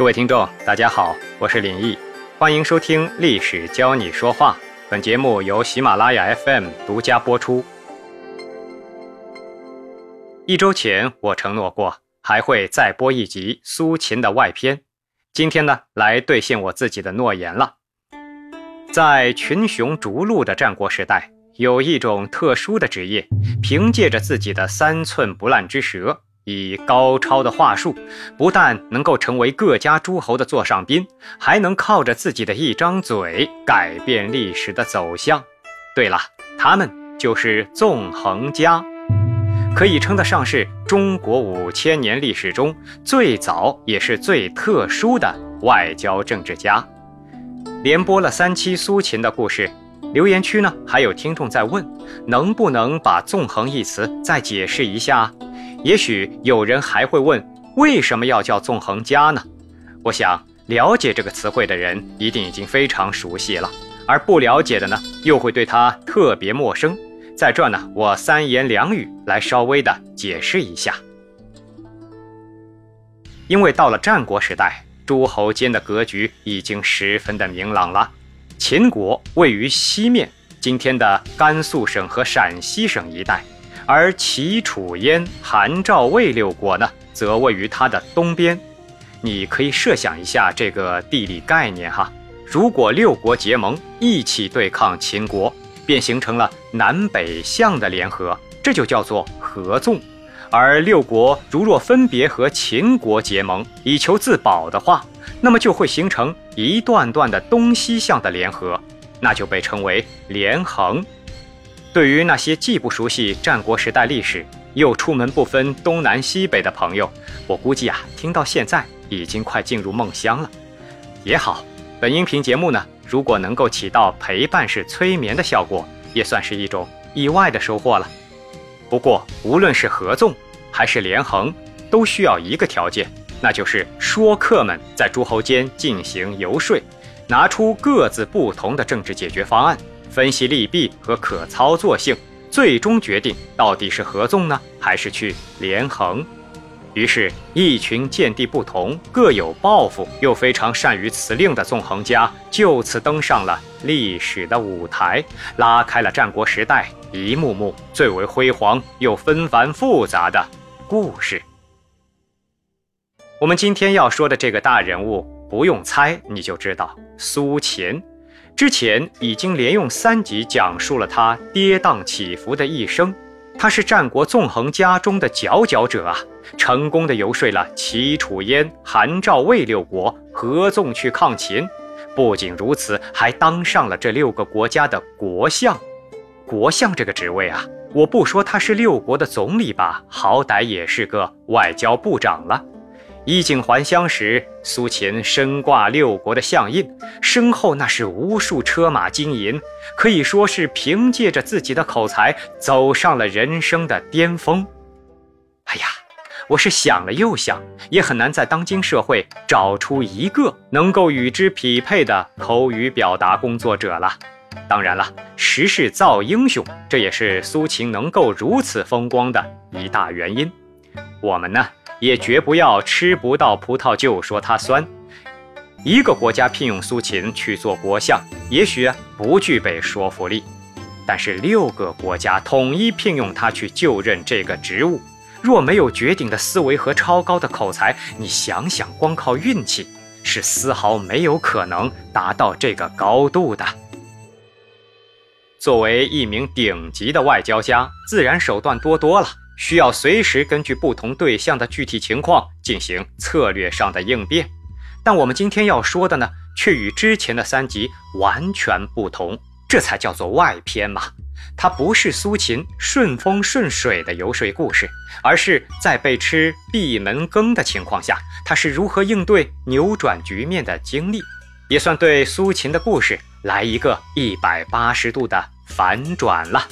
各位听众，大家好，我是林毅，欢迎收听《历史教你说话》。本节目由喜马拉雅 FM 独家播出。一周前，我承诺过还会再播一集苏秦的外篇，今天呢，来兑现我自己的诺言了。在群雄逐鹿的战国时代，有一种特殊的职业，凭借着自己的三寸不烂之舌，以高超的话术，不但能够成为各家诸侯的座上宾，还能靠着自己的一张嘴改变历史的走向。对了，他们就是纵横家，可以称得上是中国五千年历史中最早也是最特殊的外交政治家。连播了三期苏秦的故事，留言区呢还有听众在问，能不能把“纵横”一词再解释一下？也许有人还会问，为什么要叫纵横家呢？我想了解这个词汇的人一定已经非常熟悉了，而不了解的呢，又会对它特别陌生。在这呢，我三言两语来稍微的解释一下，因为到了战国时代。诸侯间的格局已经十分的明朗了。秦国位于西面，今天的甘肃省和陕西省一带，而齐、楚、燕、韩、赵、魏六国呢，则位于它的东边。你可以设想一下这个地理概念哈。如果六国结盟一起对抗秦国，便形成了南北向的联合，这就叫做合纵。而六国如若分别和秦国结盟以求自保的话，那么就会形成一段段的东西向的联合，那就被称为连横。对于那些既不熟悉战国时代历史，又出门不分东南西北的朋友，我估计啊，听到现在已经快进入梦乡了。也好，本音频节目呢，如果能够起到陪伴式催眠的效果，也算是一种意外的收获了。不过，无论是合纵还是连横，都需要一个条件，那就是说客们在诸侯间进行游说，拿出各自不同的政治解决方案，分析利弊和可操作性，最终决定到底是合纵呢，还是去连横。于是，一群见地不同、各有抱负又非常善于辞令的纵横家，就此登上了历史的舞台，拉开了战国时代一幕幕最为辉煌又纷繁复杂的故事。我们今天要说的这个大人物，不用猜你就知道，苏秦。之前已经连用三集讲述了他跌宕起伏的一生。他是战国纵横家中的佼佼者啊，成功的游说了齐、楚、燕、韩、赵、魏六国合纵去抗秦。不仅如此，还当上了这六个国家的国相。国相这个职位啊，我不说他是六国的总理吧，好歹也是个外交部长了。衣锦还乡时，苏秦身挂六国的相印，身后那是无数车马金银，可以说是凭借着自己的口才走上了人生的巅峰。哎呀，我是想了又想，也很难在当今社会找出一个能够与之匹配的口语表达工作者了。当然了，时势造英雄，这也是苏秦能够如此风光的一大原因。我们呢？也绝不要吃不到葡萄就说它酸。一个国家聘用苏秦去做国相，也许不具备说服力；但是六个国家统一聘用他去就任这个职务，若没有绝顶的思维和超高的口才，你想想，光靠运气是丝毫没有可能达到这个高度的。作为一名顶级的外交家，自然手段多多了。需要随时根据不同对象的具体情况进行策略上的应变，但我们今天要说的呢，却与之前的三集完全不同，这才叫做外篇嘛。它不是苏秦顺风顺水的游说故事，而是在被吃闭门羹的情况下，他是如何应对扭转局面的经历，也算对苏秦的故事来一个一百八十度的反转了。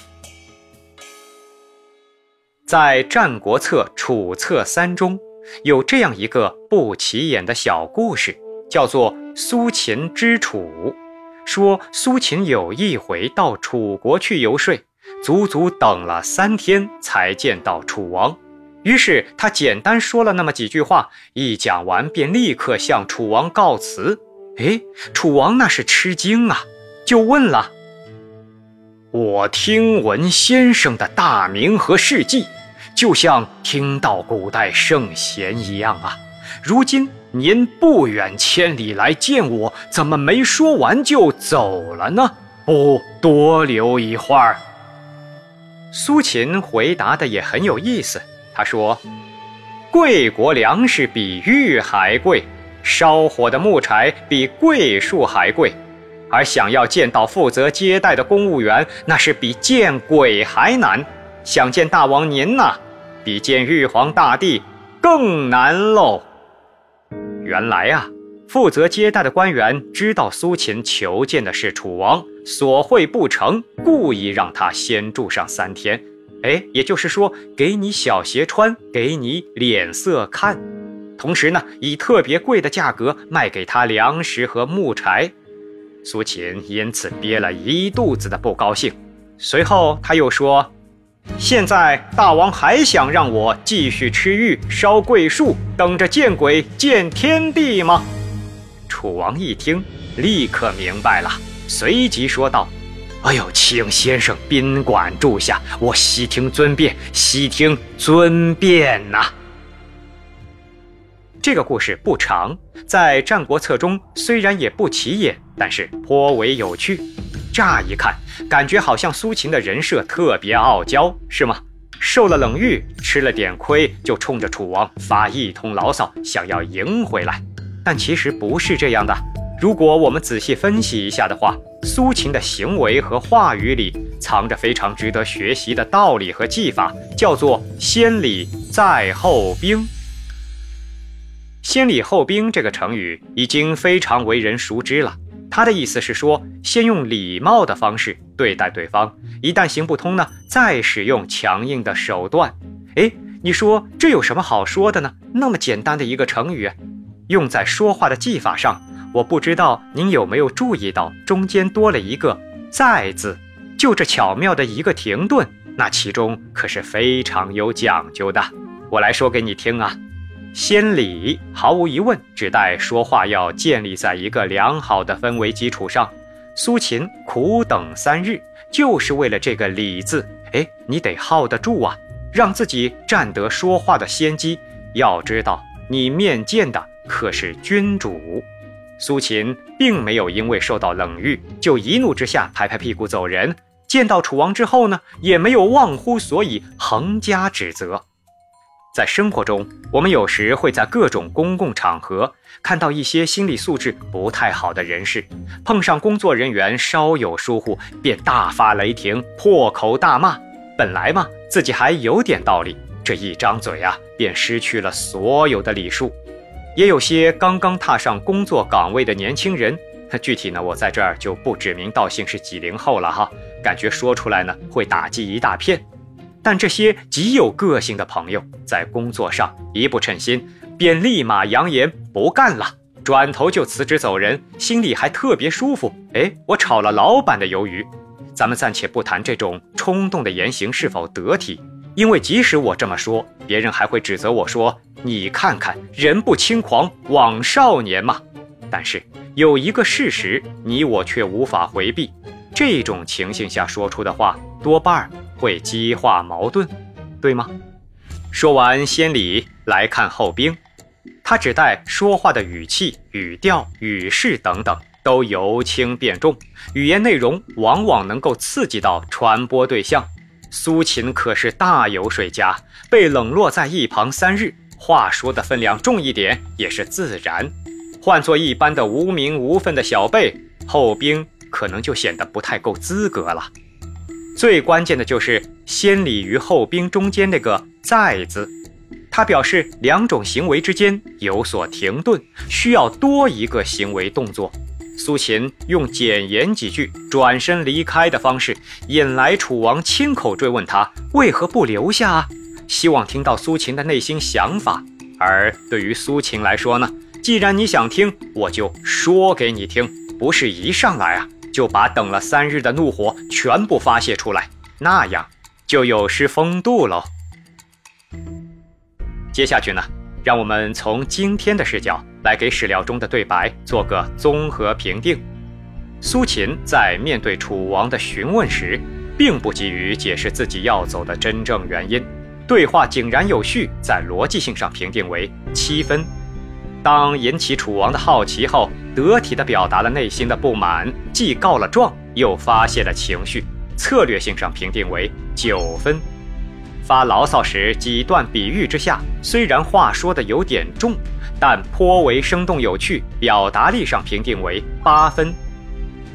在《战国策·楚策三》中，有这样一个不起眼的小故事，叫做“苏秦之楚”。说苏秦有一回到楚国去游说，足足等了三天才见到楚王。于是他简单说了那么几句话，一讲完便立刻向楚王告辞。哎，楚王那是吃惊啊，就问了：“我听闻先生的大名和事迹，就像听到古代圣贤一样啊。如今您不远千里来见我，怎么没说完就走了呢？不多留一会儿。”苏秦回答的也很有意思，他说：“贵国粮食比玉还贵。”烧火的木柴比桂树还贵，而想要见到负责接待的公务员，那是比见鬼还难。想见大王您呐，比见玉皇大帝更难喽。原来啊，负责接待的官员知道苏秦求见的是楚王，所会不成，故意让他先住上三天。哎，也就是说，给你小鞋穿，给你脸色看。同时呢，以特别贵的价格卖给他粮食和木柴，苏秦因此憋了一肚子的不高兴。随后他又说：“现在大王还想让我继续吃玉、烧桂树，等着见鬼见天地吗？”楚王一听，立刻明白了，随即说道：“哎呦，请先生宾馆住下，我悉听尊便，悉听尊便呐。”这个故事不长，在《战国策》中虽然也不起眼，但是颇为有趣。乍一看，感觉好像苏秦的人设特别傲娇，是吗？受了冷遇，吃了点亏，就冲着楚王发一通牢骚，想要赢回来。但其实不是这样的。如果我们仔细分析一下的话，苏秦的行为和话语里藏着非常值得学习的道理和技法，叫做“先礼在后兵”。先礼后兵这个成语已经非常为人熟知了。他的意思是说，先用礼貌的方式对待对方，一旦行不通呢，再使用强硬的手段。哎，你说这有什么好说的呢？那么简单的一个成语，用在说话的技法上，我不知道您有没有注意到，中间多了一个“在”字，就这巧妙的一个停顿，那其中可是非常有讲究的。我来说给你听啊。先礼毫无疑问指代说话要建立在一个良好的氛围基础上。苏秦苦等三日，就是为了这个礼字。哎，你得耗得住啊，让自己占得说话的先机。要知道，你面见的可是君主。苏秦并没有因为受到冷遇就一怒之下拍拍屁股走人。见到楚王之后呢，也没有忘乎所以，横加指责。在生活中，我们有时会在各种公共场合看到一些心理素质不太好的人士，碰上工作人员稍有疏忽，便大发雷霆、破口大骂。本来嘛，自己还有点道理，这一张嘴啊，便失去了所有的礼数。也有些刚刚踏上工作岗位的年轻人，具体呢，我在这儿就不指名道姓是几零后了哈，感觉说出来呢会打击一大片。但这些极有个性的朋友，在工作上一不称心，便立马扬言不干了，转头就辞职走人，心里还特别舒服。哎，我炒了老板的鱿鱼。咱们暂且不谈这种冲动的言行是否得体，因为即使我这么说，别人还会指责我说：“你看看，人不轻狂枉少年嘛。”但是有一个事实，你我却无法回避，这种情形下说出的话，多半。会激化矛盾，对吗？说完先礼，来看后兵，他指代说话的语气、语调、语势等等都由轻变重，语言内容往往能够刺激到传播对象。苏秦可是大有水家，被冷落在一旁三日，话说的分量重一点也是自然。换做一般的无名无分的小辈，后兵可能就显得不太够资格了。最关键的就是先礼于后兵中间那个“在”字，它表示两种行为之间有所停顿，需要多一个行为动作。苏秦用简言几句，转身离开的方式，引来楚王亲口追问他为何不留下啊？希望听到苏秦的内心想法。而对于苏秦来说呢，既然你想听，我就说给你听，不是一上来啊。就把等了三日的怒火全部发泄出来，那样就有失风度喽。接下去呢，让我们从今天的视角来给史料中的对白做个综合评定。苏秦在面对楚王的询问时，并不急于解释自己要走的真正原因，对话井然有序，在逻辑性上评定为七分。当引起楚王的好奇后，得体地表达了内心的不满，既告了状，又发泄了情绪，策略性上评定为九分。发牢骚时几段比喻之下，虽然话说的有点重，但颇为生动有趣，表达力上评定为八分。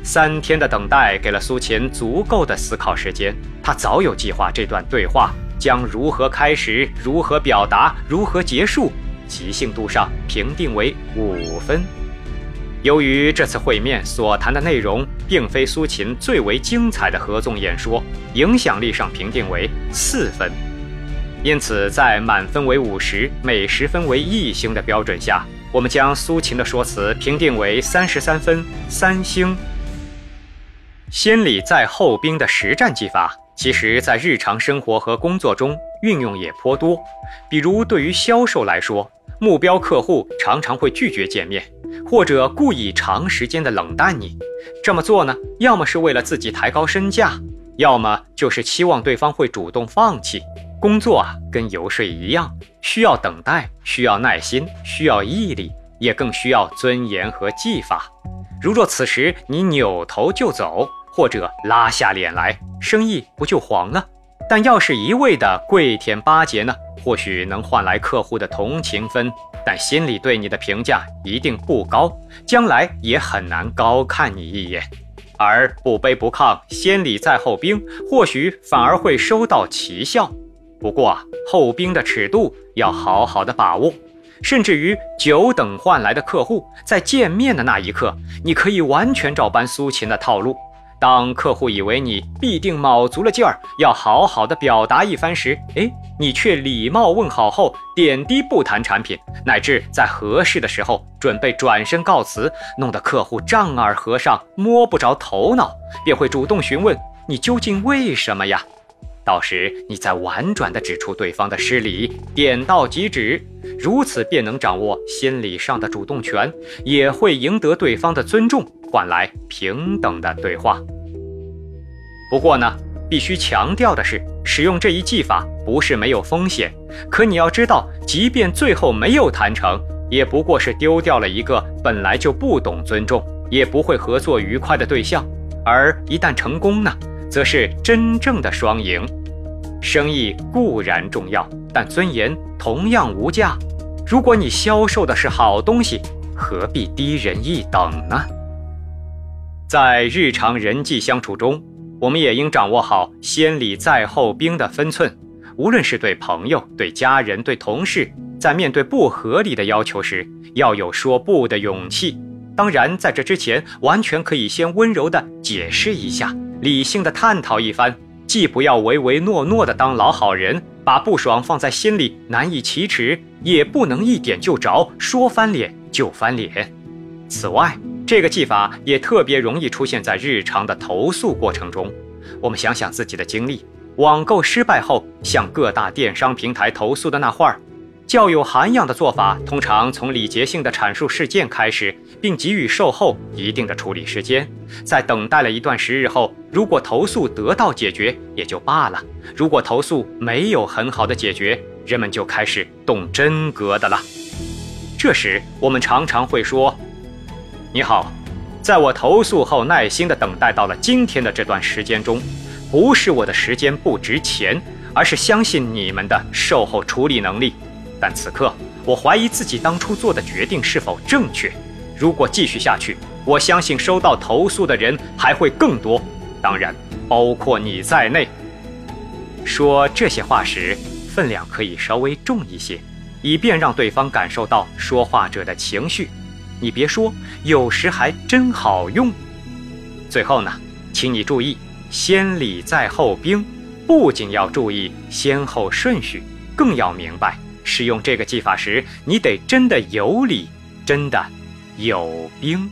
三天的等待给了苏秦足够的思考时间，他早有计划，这段对话将如何开始，如何表达，如何结束，即兴度上评定为五分。由于这次会面所谈的内容并非苏秦最为精彩的合纵演说，影响力上评定为四分。因此，在满分为五十，每十分为一星的标准下，我们将苏秦的说辞评定为三十三分，三星。先礼在后兵的实战技法，其实在日常生活和工作中运用也颇多。比如，对于销售来说，目标客户常常会拒绝见面。或者故意长时间的冷淡你，这么做呢，要么是为了自己抬高身价，要么就是期望对方会主动放弃。工作啊，跟游说一样，需要等待，需要耐心，需要毅力，也更需要尊严和技法。如若此时你扭头就走，或者拉下脸来，生意不就黄了？但要是一味的跪舔巴结呢，或许能换来客户的同情分。但心里对你的评价一定不高，将来也很难高看你一眼。而不卑不亢，先礼在后兵，或许反而会收到奇效。不过啊，后兵的尺度要好好的把握，甚至于久等换来的客户，在见面的那一刻，你可以完全照搬苏秦的套路。当客户以为你必定卯足了劲儿要好好的表达一番时，哎，你却礼貌问好后点滴不谈产品，乃至在合适的时候准备转身告辞，弄得客户丈二和尚摸不着头脑，便会主动询问你究竟为什么呀？到时你再婉转地指出对方的失礼，点到即止，如此便能掌握心理上的主动权，也会赢得对方的尊重。换来平等的对话。不过呢，必须强调的是，使用这一技法不是没有风险。可你要知道，即便最后没有谈成，也不过是丢掉了一个本来就不懂尊重，也不会合作愉快的对象。而一旦成功呢，则是真正的双赢。生意固然重要，但尊严同样无价。如果你销售的是好东西，何必低人一等呢？在日常人际相处中，我们也应掌握好“先礼在后兵”的分寸。无论是对朋友、对家人、对同事，在面对不合理的要求时，要有说不的勇气。当然，在这之前，完全可以先温柔地解释一下，理性地探讨一番。既不要唯唯诺诺地当老好人，把不爽放在心里难以启齿，也不能一点就着，说翻脸就翻脸。此外，这个技法也特别容易出现在日常的投诉过程中。我们想想自己的经历：网购失败后向各大电商平台投诉的那会儿，较有涵养的做法，通常从礼节性的阐述事件开始，并给予售后一定的处理时间。在等待了一段时日后，如果投诉得到解决也就罢了；如果投诉没有很好的解决，人们就开始动真格的了。这时，我们常常会说。你好，在我投诉后耐心的等待到了今天的这段时间中，不是我的时间不值钱，而是相信你们的售后处理能力。但此刻，我怀疑自己当初做的决定是否正确。如果继续下去，我相信收到投诉的人还会更多，当然包括你在内。说这些话时，分量可以稍微重一些，以便让对方感受到说话者的情绪。你别说，有时还真好用。最后呢，请你注意“先礼在后兵”，不仅要注意先后顺序，更要明白使用这个技法时，你得真的有礼，真的有兵。